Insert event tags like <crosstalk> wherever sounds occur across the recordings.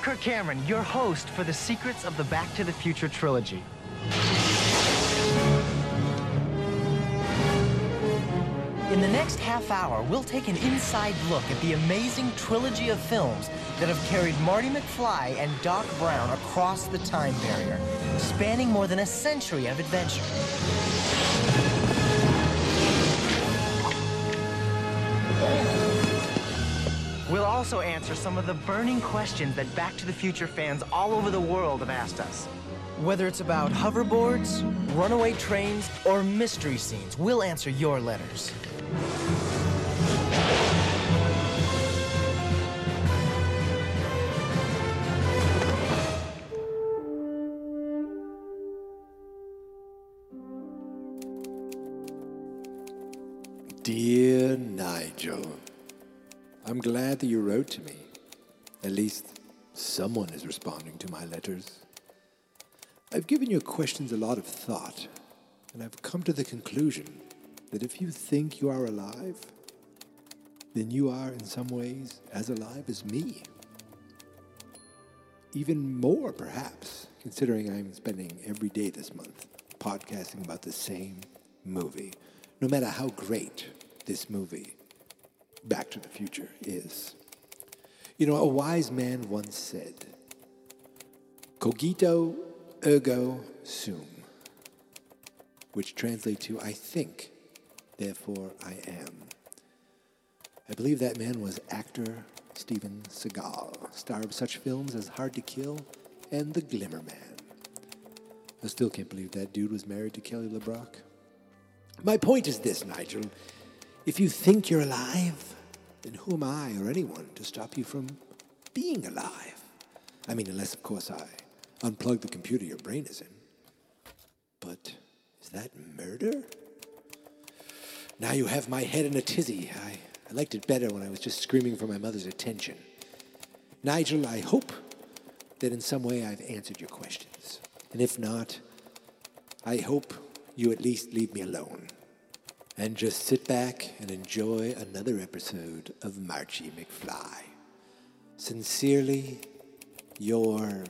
I'm Kirk Cameron, your host for the secrets of the Back to the Future trilogy. In the next half hour, we'll take an inside look at the amazing trilogy of films that have carried Marty McFly and Doc Brown across the time barrier, spanning more than a century of adventure. Also answer some of the burning questions that Back to the Future fans all over the world have asked us. Whether it's about hoverboards, runaway trains, or mystery scenes, we'll answer your letters. I'm glad that you wrote to me. At least someone is responding to my letters. I've given your questions a lot of thought, and I've come to the conclusion that if you think you are alive, then you are in some ways as alive as me. Even more, perhaps, considering I'm spending every day this month podcasting about the same movie, no matter how great this movie, Back to the Future, is. You know, a wise man once said, Cogito ergo sum, which translates to I think, therefore I am. I believe that man was actor Steven Seagal, star of such films as Hard to Kill and The Glimmer Man. I still can't believe that dude was married to Kelly LeBrock. My point is this, Nigel. If you think you're alive, then who am I or anyone to stop you from being alive? I mean, unless, of course, I unplug the computer your brain is in. But is that murder? Now you have my head in a tizzy. I, I liked it better when I was just screaming for my mother's attention. Nigel, I hope that in some way I've answered your questions. And if not, I hope you at least leave me alone and just sit back and enjoy another episode of Marchie McFly. Sincerely, your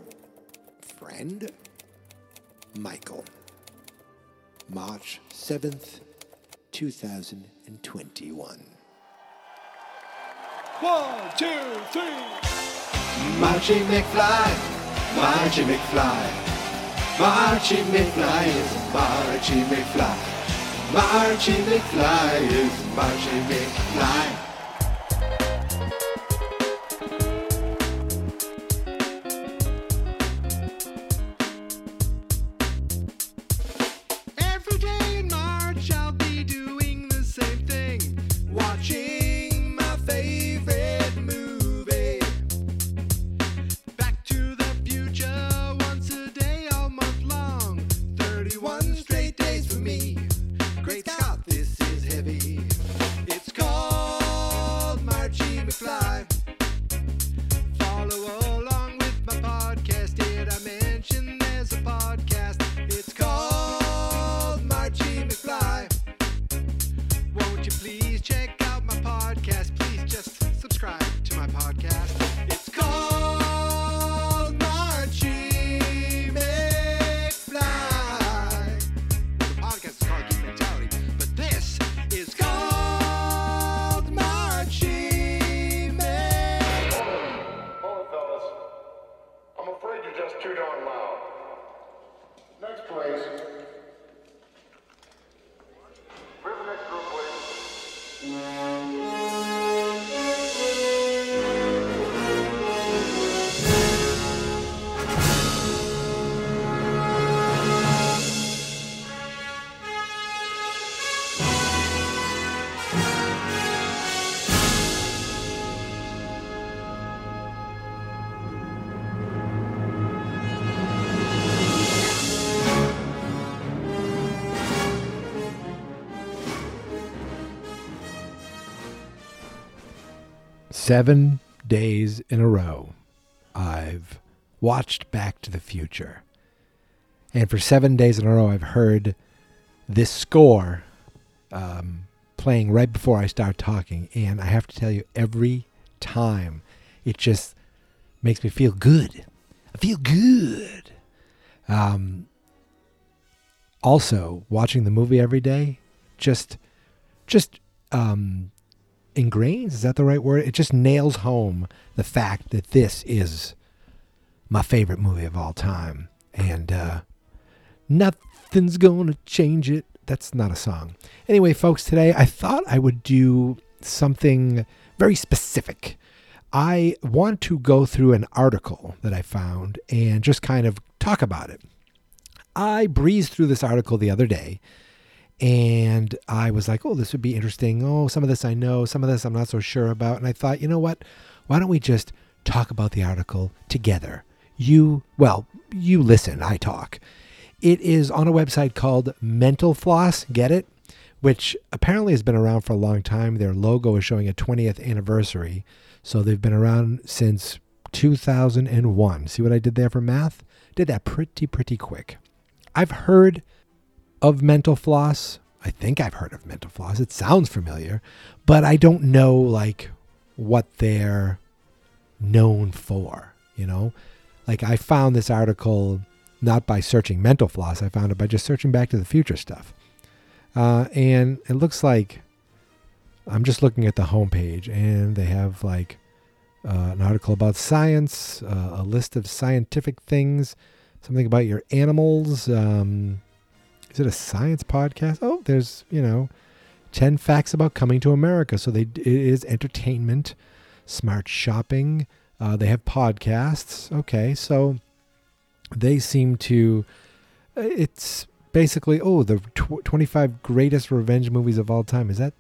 friend, Michael. March 7th, 2021. One, two, three. Marchie McFly, Marchie McFly. Marchie McFly is Marchie McFly. Marchie McFly is marching McFly. Every Seven days in a row, I've watched Back to the Future. And for seven days in a row, I've heard this score um, playing right before I start talking. And I have to tell you, every time it just makes me feel good. I feel good. Um, also, watching the movie every day just just um, ingrains is that the right word? It just nails home the fact that this is my favorite movie of all time, and uh, nothing's gonna change it. That's not a song. Anyway, folks, today I thought I would do something very specific. I want to go through an article that I found and just kind of talk about it. I breezed through this article the other day and I was like, oh, this would be interesting. Oh, some of this I know, some of this I'm not so sure about. And I thought, you know what? Why don't we just talk about the article together? You, well, you listen, I talk. It is on a website called Mental Floss, get it? Which apparently has been around for a long time. Their logo is showing a 20th anniversary. So they've been around since 2001. See what I did there for math? Did that pretty, pretty quick. I've heard of Mental Floss. I think I've heard of Mental Floss. It sounds familiar, but I don't know like what they're known for, you know? Like I found this article not by searching Mental Floss, I found it by just searching Back to the Future stuff. Uh, and it looks like I'm just looking at the homepage, and they have like uh, an article about science, uh, a list of scientific things, something about your animals. Um, is it a science podcast? Oh, there's you know, ten facts about coming to America. So they it is entertainment, smart shopping. Uh, they have podcasts. Okay, so they seem to. uh, It's basically oh the tw- 25 greatest revenge movies of all time. Is that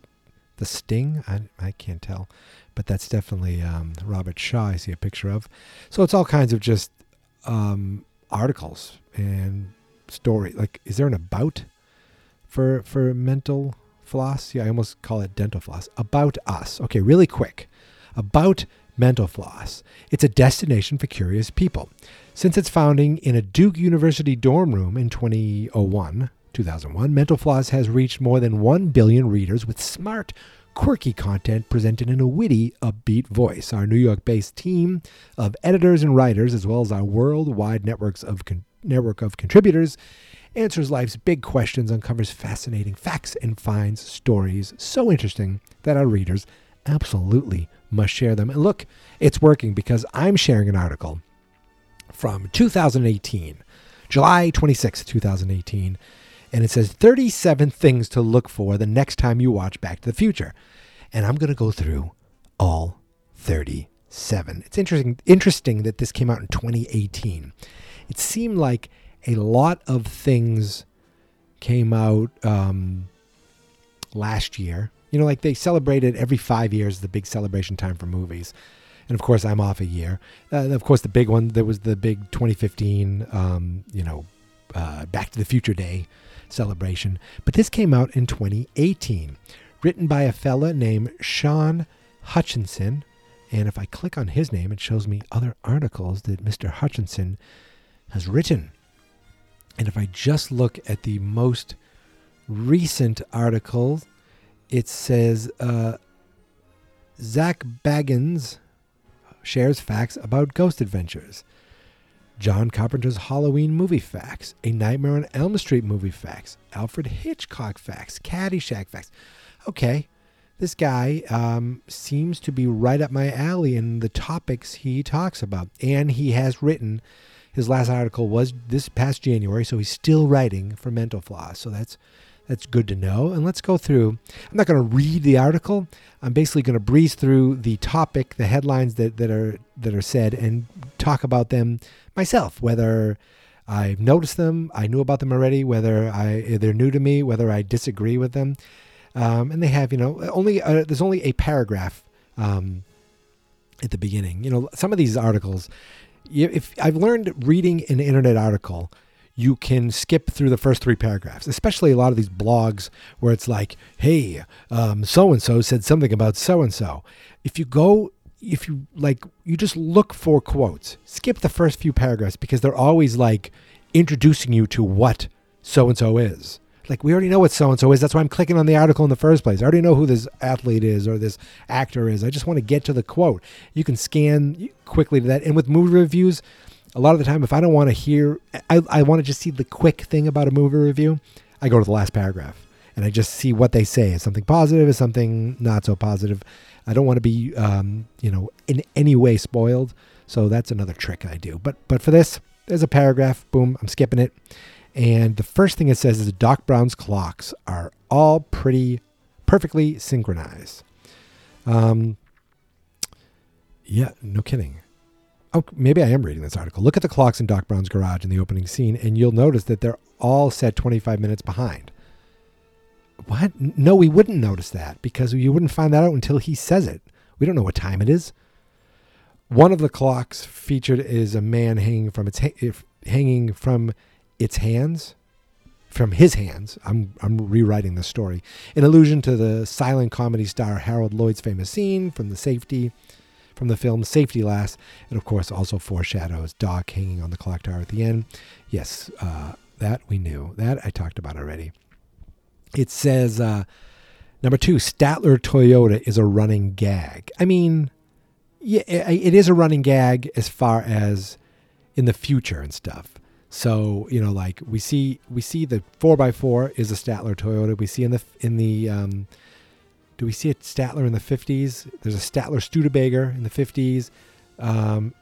the Sting? I I can't tell, but that's definitely um, Robert Shaw. I see a picture of. So it's all kinds of just um, articles and story. Like, is there an about for for mental floss? Yeah, I almost call it dental floss. About us. Okay, really quick. About mental floss. It's a destination for curious people. Since its founding in a Duke University dorm room in 2001, 2001, Mental Floss has reached more than 1 billion readers with smart, quirky content presented in a witty, upbeat voice. Our New York based team of editors and writers, as well as our worldwide networks of con- network of contributors, answers life's big questions, uncovers fascinating facts, and finds stories so interesting that our readers absolutely must share them. And look, it's working because I'm sharing an article from 2018, July 26, 2018. And it says 37 things to look for the next time you watch Back to the Future. And I'm going to go through all 37. It's interesting interesting that this came out in 2018. It seemed like a lot of things came out um, last year. You know, like they celebrated every five years the big celebration time for movies. And of course, I'm off a year. Uh, of course, the big one, there was the big 2015, um, you know, uh, Back to the Future Day celebration. But this came out in 2018, written by a fella named Sean Hutchinson. And if I click on his name, it shows me other articles that Mr. Hutchinson has written. And if I just look at the most recent article, it says uh, Zak Bagans shares facts about ghost adventures. John Carpenter's Halloween movie facts, A Nightmare on Elm Street movie facts, Alfred Hitchcock facts, Caddyshack facts. Okay, this guy um, seems to be right up my alley in the topics he talks about. And he has written, his last article was this past January, so he's still writing for Mental Floss. So that's that's good to know. And let's go through. I'm not going to read the article. I'm basically going to breeze through the topic, the headlines that, that are that are said, and talk about them myself. Whether I've noticed them, I knew about them already. Whether I they're new to me, whether I disagree with them. Um, and they have, you know, only uh, there's only a paragraph um, at the beginning. You know, some of these articles, if I've learned reading an internet article you can skip through the first three paragraphs, especially a lot of these blogs where it's like, hey, so and so said something about so and so. If you go, if you like, you just look for quotes, skip the first few paragraphs because they're always like introducing you to what so and so is Like we already know what so and so is. That's why I'm clicking on the article in the first place. I already know who this athlete is or this actor is. I just want to get to the quote. You can scan quickly to that. And with movie reviews, a lot of the time, if I don't want to hear, I, I want to just see the quick thing about a movie review. I go to the last paragraph and I just see what they say. Is something positive? Is something not so positive? I don't want to be, um, you know, in any way spoiled. So that's another trick I do. But but for this, there's a paragraph. Boom, I'm skipping it. And the first thing it says is Doc Brown's clocks are all pretty perfectly synchronized. Um, yeah, no kidding. Oh, maybe I am reading this article. Look at the clocks in Doc Brown's garage in the opening scene, and you'll notice that they're all set 25 minutes behind. What? No, we wouldn't notice that because you wouldn't find that out until he says it. We don't know what time it is. One of the clocks featured is a man hanging from its ha- hanging from its hands, from his hands. I'm I'm rewriting the story. An allusion to the silent comedy star Harold Lloyd's famous scene from the safety from the film Safety Last, and of course also foreshadows Doc hanging on the clock tower at the end. Yes, uh, that we knew. That I talked about already. It says uh, number two, Statler Toyota is a running gag. I mean, yeah, it is a running gag as far as in the future and stuff. So you know, like we see, we see the four x four is a Statler Toyota. We see in the in the um, do we see a Statler in the fifties? There's a Statler Studebaker in the fifties. Um,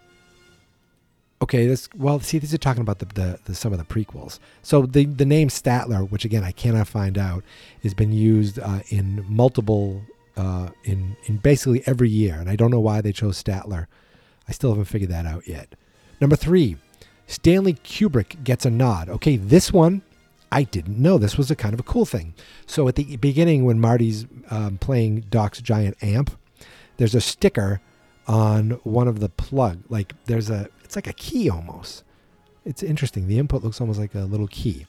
okay, this well, see, these are talking about the, the, the, some of the prequels. So the the name Statler, which again I cannot find out, has been used uh, in multiple uh, in in basically every year, and I don't know why they chose Statler. I still haven't figured that out yet. Number three, Stanley Kubrick gets a nod. Okay, this one I didn't know. This was a kind of a cool thing. So at the beginning, when Marty's um, playing Doc's giant amp, there's a sticker on one of the plug. Like there's a, it's like a key almost. It's interesting. The input looks almost like a little key.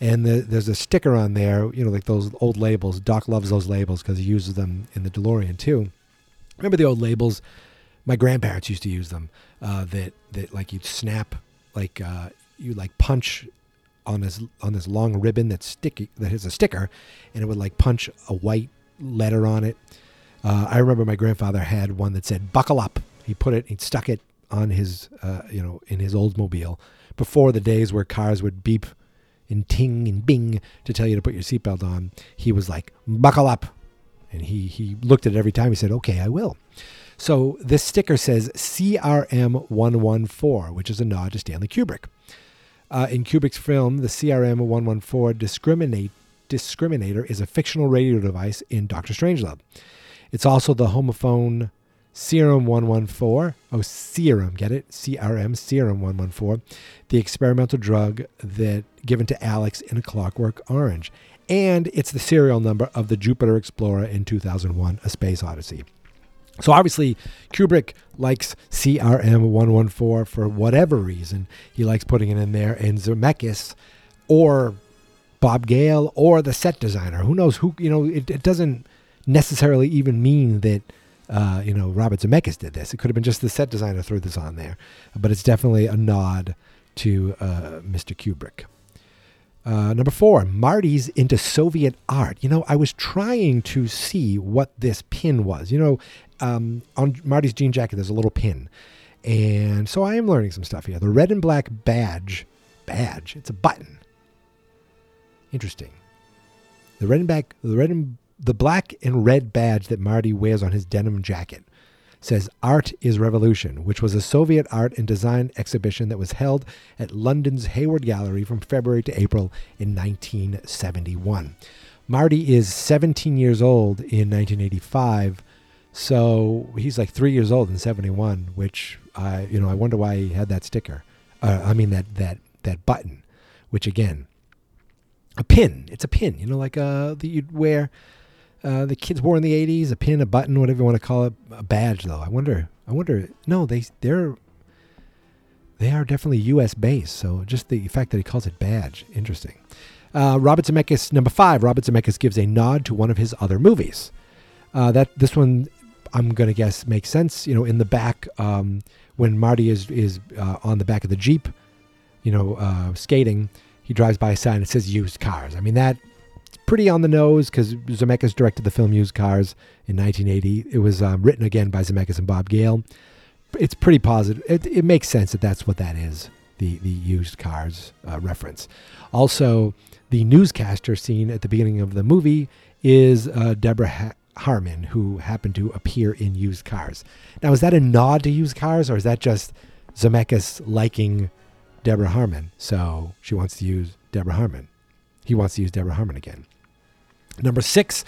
And the, there's a sticker on there, you know, like those old labels. Doc loves those labels because he uses them in the DeLorean too. Remember the old labels? My grandparents used to use them. Uh, that that like you'd snap, like uh, you like punch on this on this long ribbon that's sticky that has a sticker, and it would like punch a white letter on it. Uh, I remember my grandfather had one that said "Buckle up." He put it, he stuck it on his, uh, you know, in his Oldsmobile before the days where cars would beep and ting and bing to tell you to put your seatbelt on. He was like, "Buckle up," and he he looked at it every time. He said, "Okay, I will." So this sticker says CRM 114, which is a nod to Stanley Kubrick. Uh, in Kubrick's film, the CRM 114 discriminate, discriminator is a fictional radio device in Doctor Strangelove. It's also the homophone Serum 114. Oh, Serum, get it? CRM, Serum 114. The experimental drug that given to Alex in A Clockwork Orange. And it's the serial number of the Jupiter Explorer in 2001 A Space Odyssey. So obviously, Kubrick likes CRM 114 for whatever reason. He likes putting it in there. And Zemeckis or Bob Gale or the set designer, who knows who, you know, it, it doesn't necessarily even mean that, uh, you know, Robert Zemeckis did this. It could have been just the set designer threw this on there. But it's definitely a nod to uh, Mr. Kubrick. Uh, number four, Marty's into Soviet art. You know, I was trying to see what this pin was. You know, um, on Marty's jean jacket, there's a little pin. And so I am learning some stuff here. The red and black badge, badge, it's a button. Interesting. The red and black, the red and the black and red badge that Marty wears on his denim jacket says Art is Revolution, which was a Soviet art and design exhibition that was held at London's Hayward Gallery from February to April in 1971. Marty is 17 years old in 1985, so he's like three years old in 71, which I, you know, I wonder why he had that sticker. Uh, I mean that that that button, which again, a pin. It's a pin, you know, like uh, that you'd wear uh, the kids wore in the '80s, a pin, a button, whatever you want to call it, a badge. Though I wonder, I wonder. No, they they're they are definitely U.S. based. So just the fact that he calls it badge, interesting. Uh, Robert Zemeckis, number five. Robert Zemeckis gives a nod to one of his other movies. Uh, that this one, I'm gonna guess makes sense. You know, in the back, um, when Marty is is uh, on the back of the jeep, you know, uh, skating, he drives by a sign that says used cars. I mean, that's pretty on the nose because Zemeckis directed the film Used Cars in 1980. It was um, written again by Zemeckis and Bob Gale. It's pretty positive. It, it makes sense that that's what that is the, the used cars uh, reference. Also, the newscaster scene at the beginning of the movie is uh, Deborah ha- Harmon, who happened to appear in used cars. Now, is that a nod to used cars or is that just Zemeckis liking Deborah Harmon? So she wants to use Deborah Harmon. He wants to use Deborah Harmon again. Number six,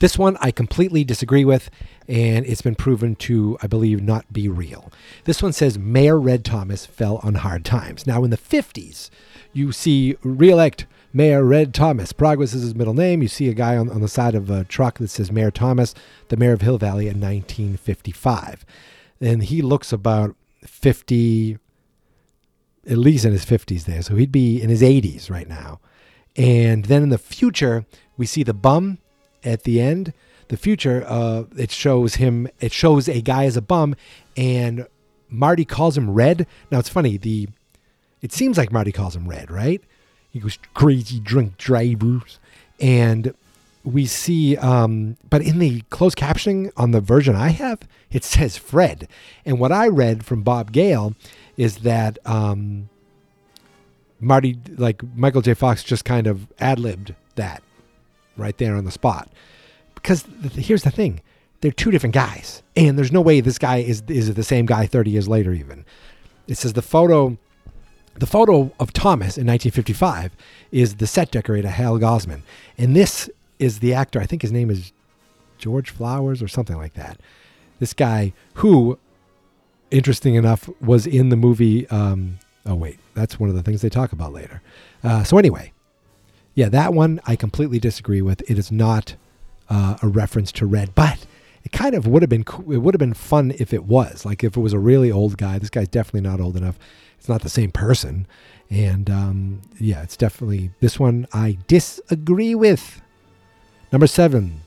this one I completely disagree with, and it's been proven to, I believe, not be real. This one says Mayor Red Thomas fell on hard times. Now, in the 50s, you see re-elect Mayor Red Thomas. Progress is his middle name. You see a guy on, on the side of a truck that says Mayor Thomas, the mayor of Hill Valley in 1955. And he looks about 50, at least in his 50s there. So he'd be in his 80s right now. And then in the future, we see the bum at the end. The future, uh, it shows him, it shows a guy as a bum, and Marty calls him Red. Now it's funny, the it seems like Marty calls him Red, right? He goes crazy drunk drivers, and we see, um, but in the closed captioning on the version I have, it <laughs> says Fred. And what I read from Bob Gale is that um, Marty, like Michael J. Fox, just kind of ad libbed that right there on the spot. Because th- here's the thing they're two different guys. And there's no way this guy is, is the same guy 30 years later, even. It says the photo. The photo of Thomas in 1955 is the set decorator Hal Gausman, and this is the actor. I think his name is George Flowers or something like that. This guy who, interesting enough, was in the movie. Um, oh wait, that's one of the things they talk about later. Uh, so anyway, yeah, that one I completely disagree with. It is not uh, a reference to Red, but it kind of would have been. It would have been fun if it was. Like if it was a really old guy. This guy's definitely not old enough. It's not the same person, and um, yeah, it's definitely this one I disagree with. Number seven,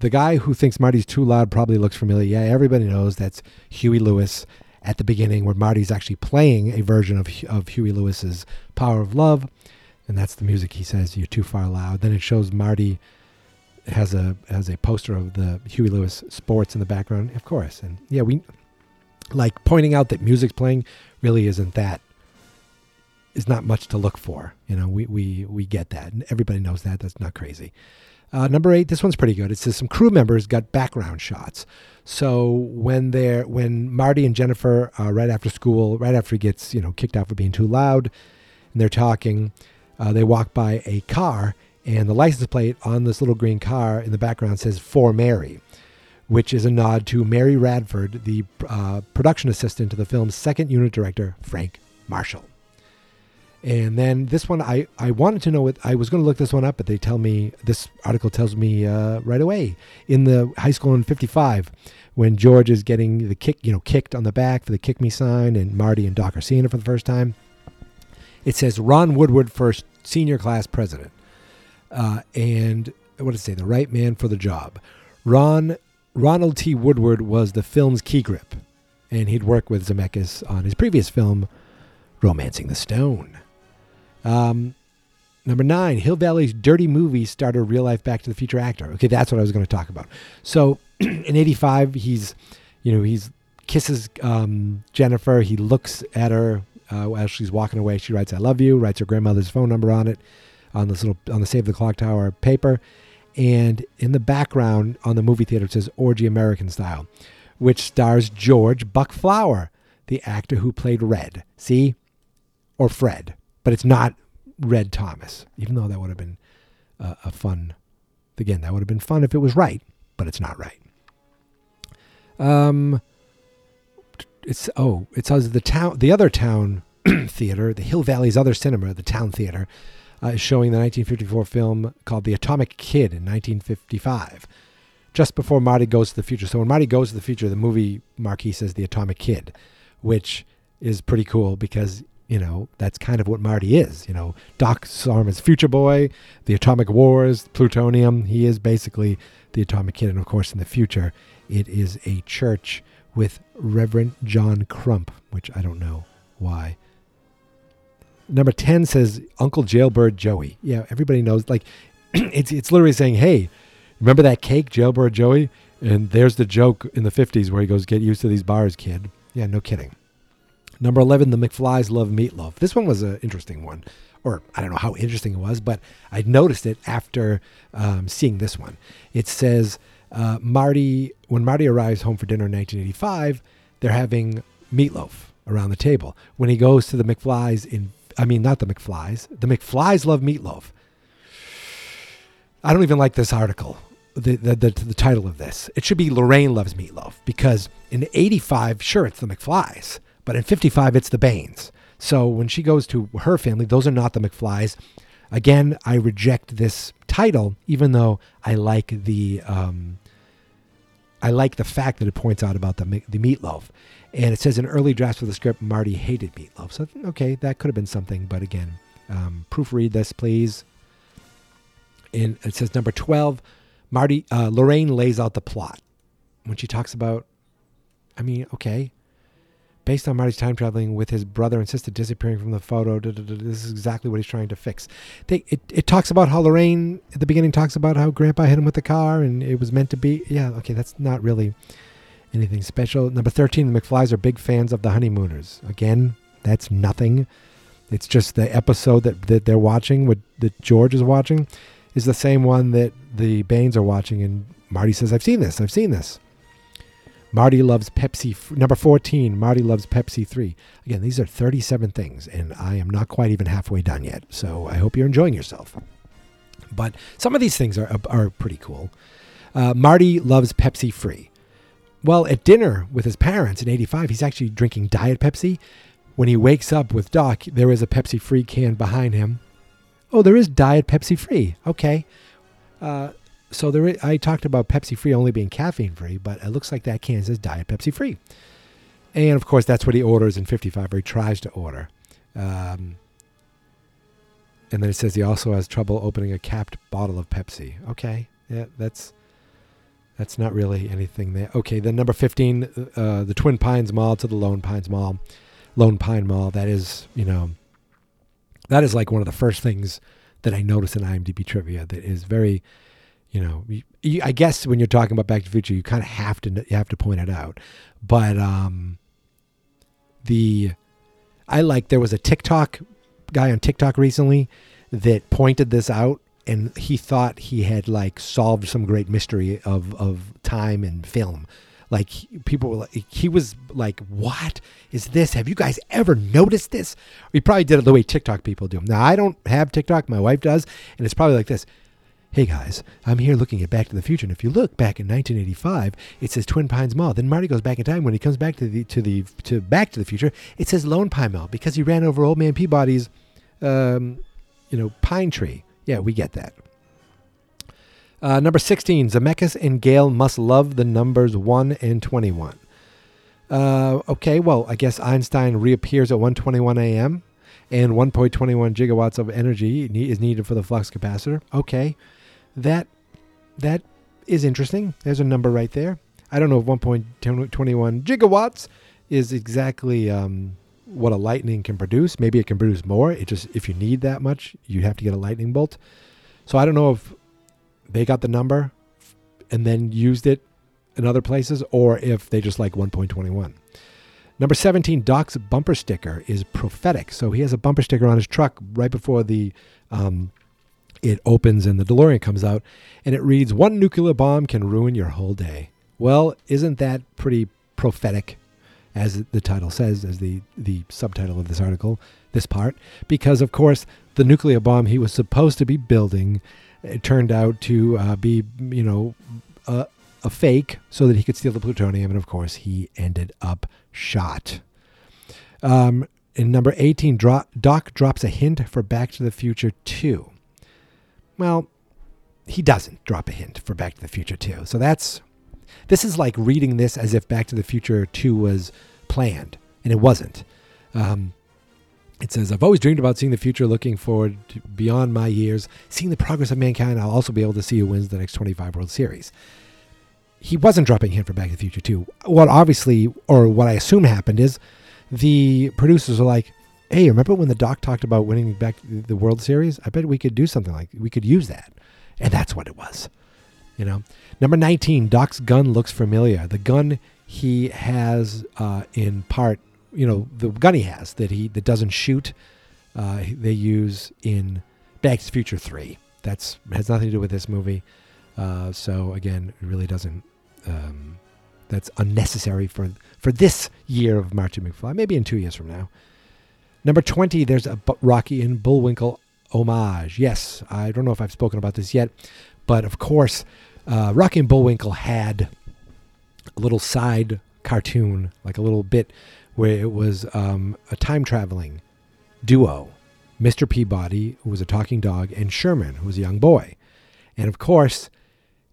the guy who thinks Marty's too loud probably looks familiar. Yeah, everybody knows that's Huey Lewis at the beginning, where Marty's actually playing a version of of Huey Lewis's "Power of Love," and that's the music he says you're too far loud. Then it shows Marty has a has a poster of the Huey Lewis sports in the background, of course. And yeah, we like pointing out that music's playing really isn't that is not much to look for. You know, we we we get that, and everybody knows that. That's not crazy. Uh, number eight, this one's pretty good. It says some crew members got background shots. So when they're when Marty and Jennifer right after school, right after he gets you know kicked out for being too loud, and they're talking, uh, they walk by a car, and the license plate on this little green car in the background says "For Mary," which is a nod to Mary Radford, the uh, production assistant to the film's second unit director, Frank Marshall. And then this one, I, I wanted to know what I was going to look this one up, but they tell me this article tells me uh, right away in the high school in '55 when George is getting the kick, you know, kicked on the back for the kick me sign, and Marty and Doc are seeing it for the first time. It says Ron Woodward first senior class president, uh, and what did it say? The right man for the job. Ron Ronald T. Woodward was the film's key grip, and he'd worked with Zemeckis on his previous film, Romancing the Stone. Um, number nine, Hill Valley's dirty movie started a real life Back to the Future actor. Okay, that's what I was going to talk about. So <clears throat> in '85, he's, you know, he's kisses um, Jennifer. He looks at her uh, as she's walking away. She writes "I love you," writes her grandmother's phone number on it, on this little on the Save the Clock Tower paper, and in the background on the movie theater it says "Orgy American Style," which stars George Buck Flower, the actor who played Red. See, or Fred, but it's not Red Thomas, even though that would have been uh, a fun. Again, that would have been fun if it was right, but it's not right. Um, it's oh, it's the town, the other town <clears throat> theater, the Hill Valley's other cinema, the town theater, uh, is showing the 1954 film called The Atomic Kid in 1955, just before Marty Goes to the Future. So when Marty Goes to the Future, the movie marquee says The Atomic Kid, which is pretty cool because you know that's kind of what Marty is. You know, Doc him Future Boy, the Atomic Wars, plutonium. He is basically the Atomic Kid, and of course, in the future, it is a church with Reverend John Crump, which I don't know why Number 10 says Uncle Jailbird Joey. Yeah, everybody knows. Like, <clears throat> it's, it's literally saying, hey, remember that cake, Jailbird Joey? And there's the joke in the 50s where he goes, get used to these bars, kid. Yeah, no kidding. Number 11, the McFlys love meatloaf. This one was an interesting one. Or I don't know how interesting it was, but I noticed it after um, seeing this one. It says uh, Marty, when Marty arrives home for dinner in 1985, they're having meatloaf around the table. When he goes to the McFlys in, I mean, not the McFlys, the McFlys love meatloaf. I don't even like this article. The, the, the, the title of this. It should be Lorraine Loves Meatloaf because in 85, sure, it's the McFlys, but in 55, it's the Baines. So when she goes to her family, those are not the McFlys. Again, I reject this title, even though I like the um, I like the fact that it points out about the the meatloaf, and it says in early drafts of the script, Marty hated meatloaf. So okay, that could have been something, but again, um, proofread this, please. And it says number twelve, Marty uh, Lorraine lays out the plot when she talks about. I mean, okay, based on Marty's time traveling with his brother and sister disappearing from the photo. da, da, da, This is exactly what he's trying to fix. They, it, it talks about how Lorraine at the beginning talks about how Grandpa hit him with the car and it was meant to be. Yeah, okay, that's not really anything special. Number 13, the McFlys are big fans of the Honeymooners. Again, that's nothing. It's just the episode that, that they're watching, what that George is watching, is the same one that the Baines are watching. And Marty says, I've seen this, I've seen this. Marty loves Pepsi. Number 14, Marty loves Pepsi Free. Again, these are 37 things, and I am not quite even halfway done yet. So I hope you're enjoying yourself. But some of these things are, are pretty cool. Uh, Marty loves Pepsi free. Well, at dinner with his parents in 85, he's actually drinking Diet Pepsi. When he wakes up with Doc, there is a Pepsi free can behind him. Oh, there is Diet Pepsi free. Okay. Uh, so there, I talked about Pepsi free only being caffeine free, but it looks like that can says Diet Pepsi free. And of course, that's what he orders in 55, or he tries to order. Um, and then it says he also has trouble opening a capped bottle of Pepsi. Okay, yeah, that's that's not really anything there. Okay, then number 15, uh, the Twin Pines Mall to the Lone Pines Mall, Lone Pine Mall. That is, you know, that is like one of the first things that I noticed in IMDb trivia that is very, you know, you, you, I guess when you're talking about Back to the Future, you kind of have to you have to point it out. But um, the I like there was a TikTok guy on TikTok recently that pointed this out and he thought he had like solved some great mystery of of time and film. Like people were like, he was like, "What is this? Have you guys ever noticed this?" He probably did it the way TikTok people do. Now I don't have TikTok, my wife does, and it's probably like this. Hey guys, I'm here looking at Back to the Future, and if you look back in 1985, it says Twin Pines Mall. Then Marty goes back in time when he comes back to the to the to Back to the Future. It says Lone Pine Mall because he ran over Old Man Peabody's, um, you know, pine tree. Yeah, we get that. Uh, number 16, Zemeckis and Gale must love the numbers 1 and 21. Uh, okay, well, I guess Einstein reappears at 1:21 a.m. and 1.21 gigawatts of energy is needed for the flux capacitor. Okay, that that is interesting. There's a number right there. I don't know if 1.21 gigawatts is exactly um, what a lightning can produce. Maybe it can produce more. It just if you need that much, you have to get a lightning bolt. So I don't know if they got the number and then used it in other places, or if they just like 1.21. Number 17, Doc's bumper sticker is prophetic. So he has a bumper sticker on his truck right before the um, it opens and the DeLorean comes out, and it reads, "One nuclear bomb can ruin your whole day." Well, isn't that pretty prophetic, as the title says, as the the subtitle of this article, this part? Because of course, the nuclear bomb he was supposed to be building, it turned out to uh, be, you know, a, a fake, so that he could steal the plutonium, and of course, he ended up shot. Um, in number 18, Dro- Doc drops a hint for Back to the Future 2. Well, he doesn't drop a hint for Back to the Future 2. So that's. This is like reading this as if Back to the Future 2 was planned, and it wasn't. Um, it says, I've always dreamed about seeing the future, looking forward beyond my years, seeing the progress of mankind. I'll also be able to see who wins the next 25 World Series. He wasn't dropping a hint for Back to the Future 2. What obviously, or what I assume happened is the producers are like, hey, remember when the doc talked about winning back the World Series? I bet we could do something like we could use that, and that's what it was. You know, number nineteen, Doc's gun looks familiar. The gun he has uh, in part, you know, the gun he has that he that doesn't shoot, uh, they use in Back to the Future Three. That's has nothing to do with this movie. Uh, so again, it really doesn't. Um, that's unnecessary for for this year of Marty McFly. Maybe in two years from now. Number twenty, there's a Rocky and Bullwinkle homage. Yes, I don't know if I've spoken about this yet, but of course, uh, Rocky and Bullwinkle had a little side cartoon, like a little bit where it was um, a time traveling duo. Mr. Peabody, who was a talking dog, and Sherman, who was a young boy. And of course,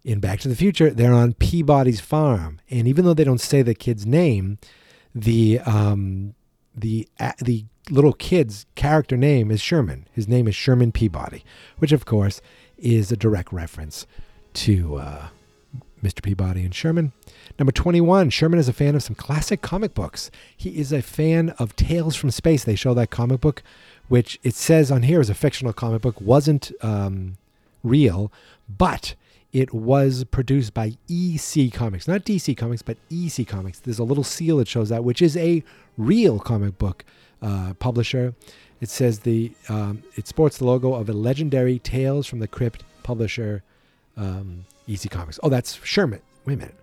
in Back to the Future, they're on Peabody's farm, and even though they don't say the kid's name, the um, the a the little kid's character name is Sherman. His name is Sherman Peabody, which of course is a direct reference to uh, Mr. Peabody and Sherman. Number 21, Sherman is a fan of some classic comic books. He is a fan of Tales from Space. They show that comic book, which it says on here is a fictional comic book, wasn't um, real, but it was produced by EC Comics, not DC Comics, but EC Comics. There's a little seal that shows that, which is a real comic book uh, publisher. It says the um, it sports the logo of a legendary Tales from the Crypt publisher, um, EC Comics. Oh, that's Sherman. Wait a minute.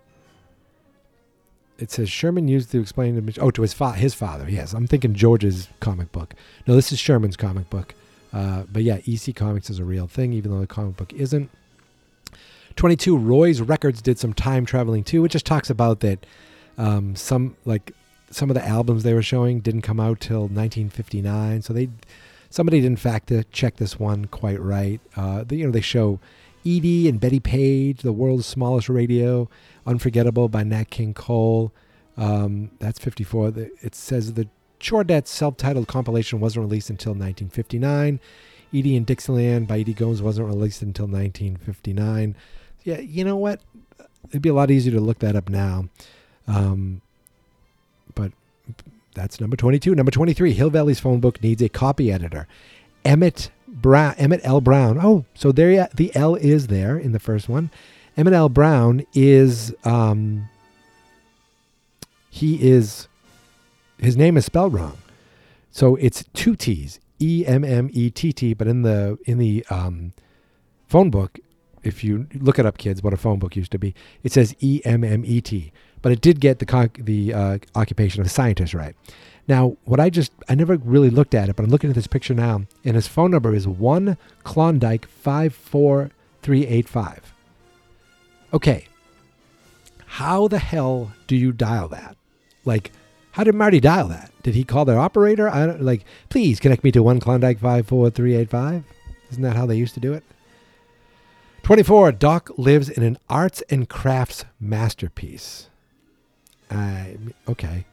It says Sherman used to explain the oh to his fa- his father. Yes, I'm thinking George's comic book. No, this is Sherman's comic book. Uh, but yeah, EC Comics is a real thing, even though the comic book isn't. 22 roy's records did some time traveling too. It just talks about that um, some like some of the albums they were showing didn't come out till 1959 so they somebody didn't fact check this one quite right. Uh, they, you know they show edie and betty page the world's smallest radio unforgettable by nat king cole. Um, that's 54 The- it says the chordette self-titled compilation wasn't released until 1959 edie and dixieland by Eydie Gormé wasn't released until 1959 yeah, you know what? It'd be a lot easier to look that up now. Um, but that's number 22. Number 23, Hill Valley's phone book needs a copy editor. Emmett Brown, Emmett L. Brown. Oh, so there the L is there in the first one. Emmett L. Brown is um, he is his name is spelled wrong. So it's two T's, E M M E T T, but in the in the um, phone book if you look it up, kids, what a phone book used to be, it says E M M E T, but it did get the con- the uh, occupation of scientist right. Now, what I just I never really looked at it, but I'm looking at this picture now, and his phone number is one Klondike five four three eight five. Okay, how the hell do you dial that? Like, how did Marty dial that? Did he call their operator? I don't like. Please connect me to one Klondike five four three eight five. Isn't that how they used to do it? 24. Doc lives in an arts and crafts masterpiece. I okay.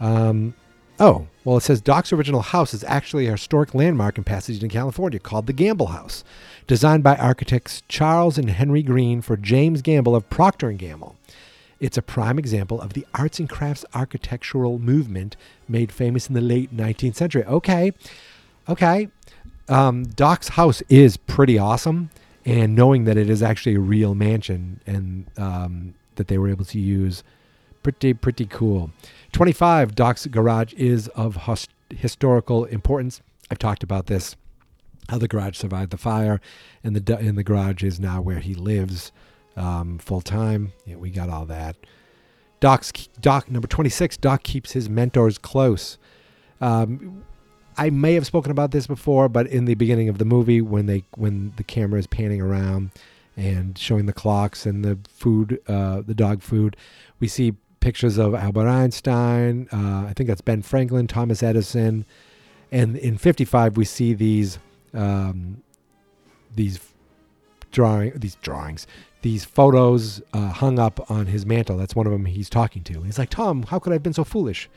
Um, oh, well, it says Doc's original house is actually a historic landmark in Pasadena, California, called the Gamble House, designed by architects Charles and Henry Greene for James Gamble of Procter and Gamble. It's a prime example of the arts and crafts architectural movement made famous in the late 19th century. Okay, okay. Um, Doc's house is pretty awesome and knowing that it is actually a real mansion and um, that they were able to use pretty pretty cool. 25 doc's garage is of hos- historical importance. I've talked about this how the garage survived the fire and the and the garage is now where he lives um, full time. Yeah we got all that. Doc's doc number 26 doc keeps his mentors close. Um, I may have spoken about this before, but in the beginning of the movie, when they when the camera is panning around and showing the clocks and the food, uh, the dog food, we see pictures of Albert Einstein. Uh, I think that's Ben Franklin, Thomas Edison, and in '55 we see these um, these drawing these drawings these photos uh, hung up on his mantle. That's one of them he's talking to. He's like, Tom, how could I have been so foolish?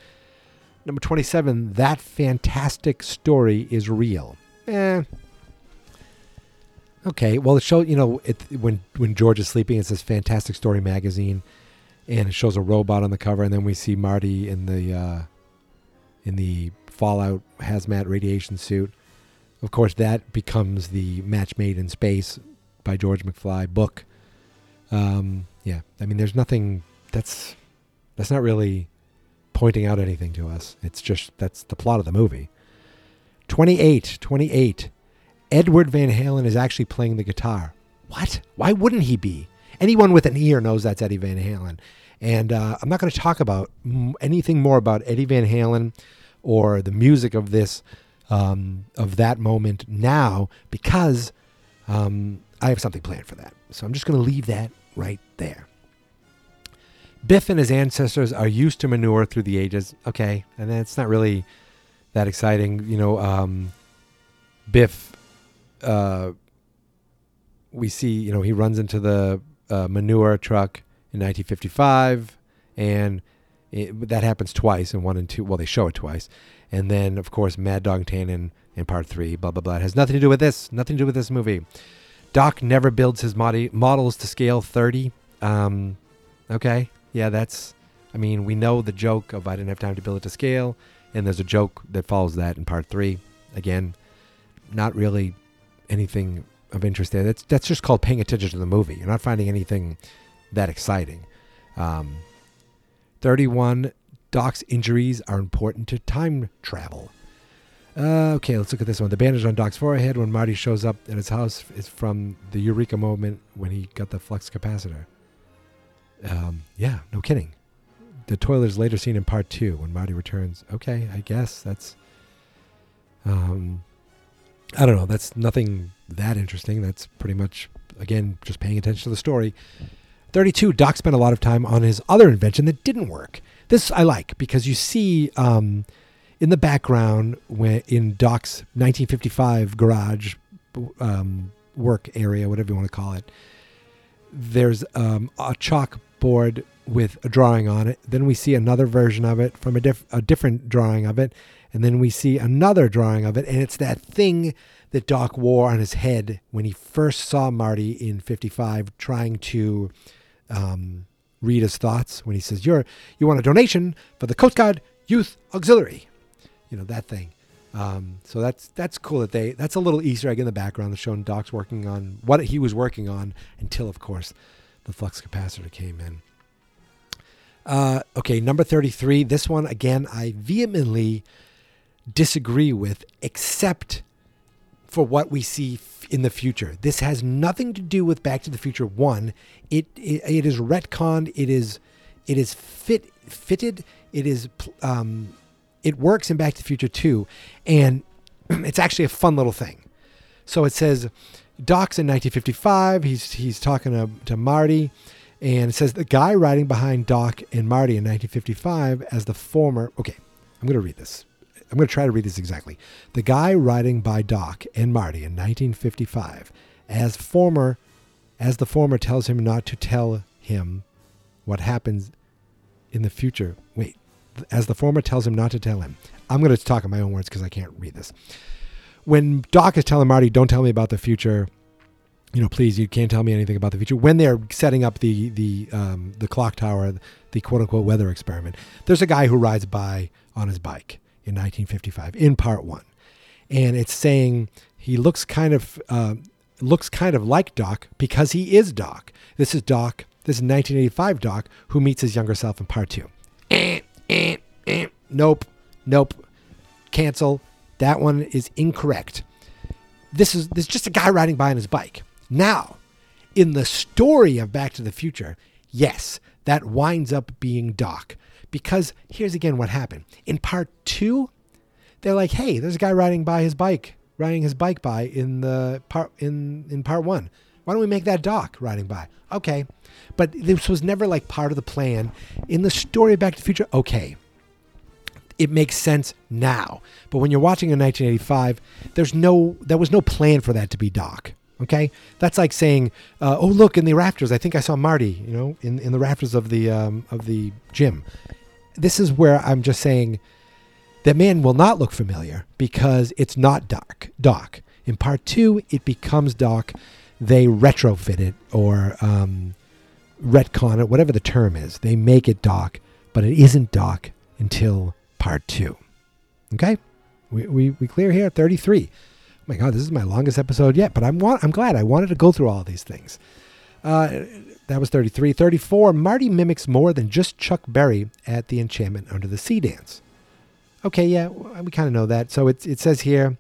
Number 27, that fantastic story is real. Eh. Okay, well, it shows, you know, it, when, when George is sleeping, it says Fantastic Story magazine, and it shows a robot on the cover, and then we see Marty in the, uh, in the Fallout hazmat radiation suit. Of course, that becomes the Match Made in Space by George McFly book. Um, yeah, I mean, there's nothing that's that's not really pointing out anything to us. It's just that's the plot of the movie. 28, 28. Edward Van Halen is actually playing the guitar. What? Why wouldn't he be? Anyone with an ear knows that's Eddie Van Halen. And uh, I'm not going to talk about m- anything more about Eddie Van Halen or the music of this, um, of that moment now, because um, I have something planned for that. So I'm just going to leave that right there. Biff and his ancestors are used to manure through the ages. Okay, and that's not really that exciting. You know, um, Biff, uh, we see, you know, he runs into the uh, manure truck in 1955, and it, that happens twice in one and two. Well, they show it twice. And then, of course, Mad Dog Tannen in part three, blah, blah, blah. It has nothing to do with this, nothing to do with this movie. Doc never builds his modi- models to scale 30. Um, okay. Yeah, that's, I mean, we know the joke of I didn't have time to build it to scale. And there's a joke that follows that in part three. Again, not really anything of interest there. That's, that's just called paying attention to the movie. You're not finding anything that exciting. Um, 31. Doc's injuries are important to time travel. Uh, okay, let's look at this one. The bandage on Doc's forehead when Marty shows up at his house is from the Eureka moment when he got the flux capacitor. Um, yeah, no kidding. The toilet is later seen in part two when Marty returns. Okay, I guess that's. Um, I don't know. That's nothing that interesting. That's pretty much, again, just paying attention to the story. 32, Doc spent a lot of time on his other invention that didn't work. This I like because you see um, in the background when in Doc's 1955 garage um, work area, whatever you want to call it, there's um, a chalkboard with a drawing on it. Then we see another version of it from a, diff- a different drawing of it. And then we see another drawing of it. And it's that thing that Doc wore on his head when he first saw Marty in 55 trying to um, read his thoughts when he says, "You're you want a donation for the Coast Guard Youth Auxiliary," you know that thing. Um, so that's that's cool that they that's a little Easter egg in the background that's showing Doc's working on what he was working on until, of course, the flux capacitor came in. Uh, okay, number thirty-three. This one again, I vehemently disagree with, except for what we see f- in the future. This has nothing to do with Back to the Future One. It it, it is retconned. It is it is fit fitted. It is um, it works in Back to the Future Two, and <clears throat> it's actually a fun little thing. So it says Doc's in 1955. He's he's talking to, to Marty, and it says the guy riding behind Doc and Marty in 1955 as the former. Okay, I'm to read this. I'm to try to read this exactly. The guy riding by Doc and Marty in 1955 as former as the former tells him not to tell him what happens in the future. Wait, as the former tells him not to tell him. I'm to talk in my own words because I can't read this. When Doc is telling Marty, "Don't tell me about the future," you know, please, you can't tell me anything about the future. When they're setting up the the um, the clock tower, the quote unquote weather experiment, there's a guy who rides by on his bike in 1955 in part one, and it's saying he looks kind of uh, looks kind of like Doc because he is Doc. This is Doc. This is 1985 Doc who meets his younger self in part two. Eh, eh, eh. Nope, nope, cancel. That one is incorrect. This is this is just a guy riding by on his bike. Now, in the story of Back to the Future, yes, that winds up being Doc. Because here's again what happened. In part two, they're like, hey, there's a guy riding by his bike, riding his bike by in the part in, in part one. Why don't we make that Doc riding by? Okay. But this was never like part of the plan. In the story of Back to the Future, okay. It makes sense now. But when you're watching in 1985, there's no there was no plan for that to be Doc. Okay, that's like saying, uh, "Oh, look in the rafters. I think I saw Marty. You know, in, in the rafters of the um, of the gym." This is where I'm just saying that man will not look familiar because it's not Doc. Doc. In part two, it becomes Doc. They retrofit it or um, retcon it, whatever the term is. They make it Doc, but it isn't Doc until part two. Okay, we we, we clear here at 33. Oh my God, this is my longest episode yet, but I'm I'm glad I wanted to go through all these things. Uh, that was 33. 34. Marty mimics more than just Chuck Berry at the Enchantment Under the Sea dance. Okay, yeah, we kind of know that. So it, it says here,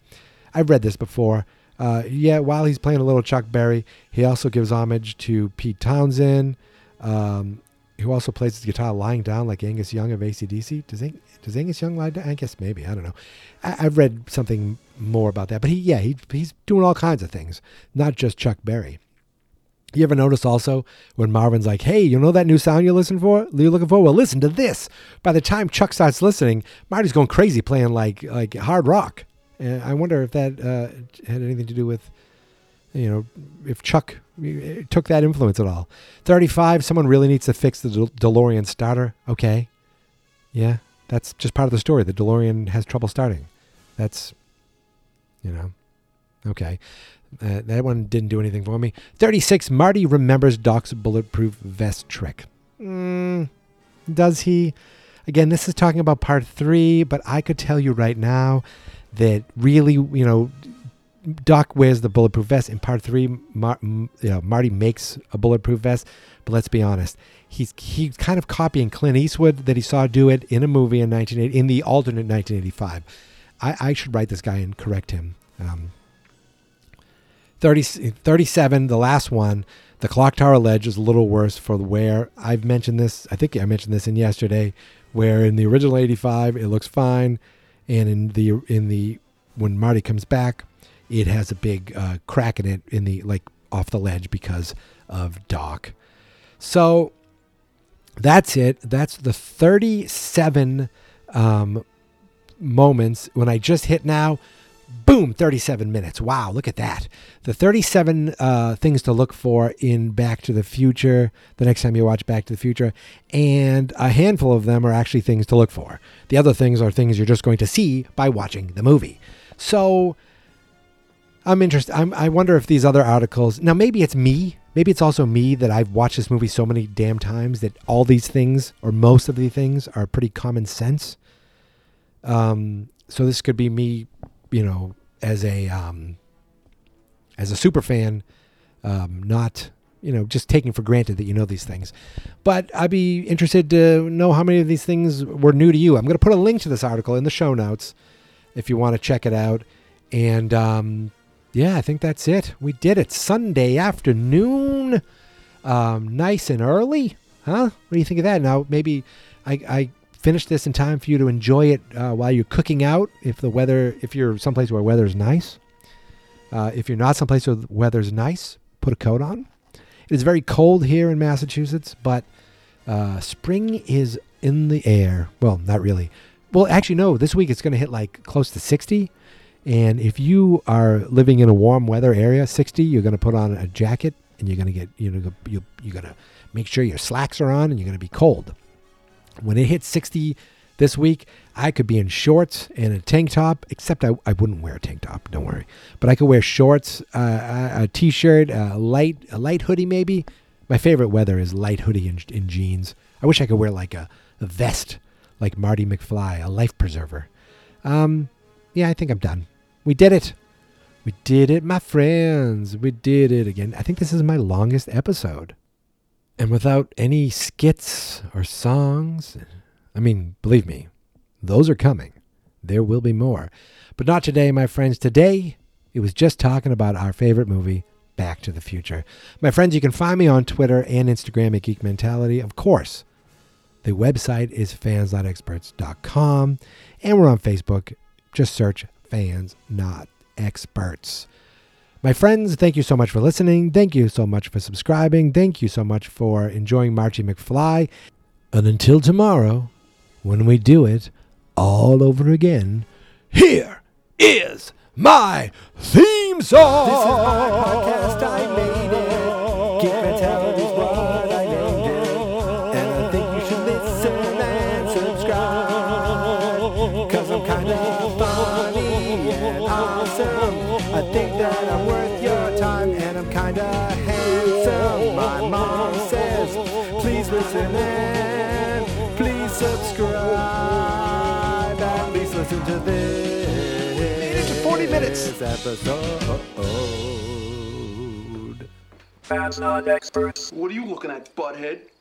I've read this before. Uh, yeah, while he's playing a little Chuck Berry, he also gives homage to Pete Townshend, um, who also plays his guitar lying down like Angus Young of ACDC. Does, does Angus Young lie down? I guess maybe. I don't know. I, I've read something more about that. But he, yeah, he, he's doing all kinds of things, not just Chuck Berry. You ever notice also when Marvin's like, "Hey, you know that new sound you're listening for? You're looking for? Well, listen to this." By the time Chuck starts listening, Marty's going crazy playing like like hard rock. And I wonder if that uh, had anything to do with, you know, if Chuck uh, took that influence at all. Thirty-five. Someone really needs to fix the De- DeLorean starter. Okay, yeah, that's just part of the story. The DeLorean has trouble starting. That's, you know, okay. Uh, that one didn't do anything for me. 36. Marty remembers Doc's bulletproof vest trick. Mm, does he? Again, this is talking about part three, but I could tell you right now that really, you know, Doc wears the bulletproof vest in part three. Mar- you know, Marty makes a bulletproof vest, but let's be honest, he's he's kind of copying Clint Eastwood that he saw do it in a movie in 1980 in the alternate 1985. I, I should write this guy and correct him. Um, 30, 37, the last one, the clock tower ledge is a little worse for the wear. I've mentioned this, I think I mentioned this in yesterday, where in the original 85 it looks fine, and in the in the when Marty comes back, it has a big uh, crack in it in the like off the ledge because of Doc. So that's it. That's the 37 um, moments. When I just hit now boom 37 minutes. Wow look at that. The 37 uh, things to look for in back to the future the next time you watch back to the future and a handful of them are actually things to look for. The other things are things you're just going to see by watching the movie. So i'm interested I'm, i wonder if these other articles now maybe it's me maybe it's also me that i've watched this movie so many damn times that all these things or most of the things are pretty common sense um, so this could be me you know, as a um, as a super fan, um, not you know just taking for granted that you know these things. But I'd be interested to know how many of these things were new to you. I'm going to put a link to this article in the show notes if you want to check it out. And um, yeah, I think that's it. We did it Sunday afternoon, um, nice and early, huh? What do you think of that? Now maybe I, I finish this in time for you to enjoy it uh, while you're cooking out. If the weather, if you're someplace where weather's nice, uh, if you're not someplace where the weather's nice, put a coat on. It is very cold here in Massachusetts, but uh, spring is in the air. Well, not really. Well, actually, no. This week it's going to hit like close to 60. And if you are living in a warm weather area, 60, you're going to put on a jacket and you're going to get, you know, you, you're going to make sure your slacks are on and you're going to be cold. When it hits 60 this week, I could be in shorts and a tank top, except I, I wouldn't wear a tank top. Don't worry. But I could wear shorts, uh, a t shirt, a light, a light hoodie, maybe. My favorite weather is light hoodie and, and jeans. I wish I could wear like a, a vest, like Marty McFly, a life preserver. Um, yeah, I think I'm done. We did it. We did it, my friends. We did it again. I think this is my longest episode. And without any skits or songs, I mean, believe me, those are coming. There will be more. But not today, my friends. Today, it was just talking about our favorite movie, Back to the Future. My friends, you can find me on Twitter and Instagram at Geek Mentality. Of course, the website is fans.experts.com, and we're on Facebook. Just search Fans Not Experts. My friends, thank you so much for listening. Thank you so much for subscribing. Thank you so much for enjoying Marty McFly. And until tomorrow, when we do it all over again, here is my theme song. This is my podcast. I made it. Think that I'm worth your time and I'm kind of handsome. My mom says, please listen and please subscribe. At least listen to this. credits. episode. Fans not experts. What are you looking at, butthead?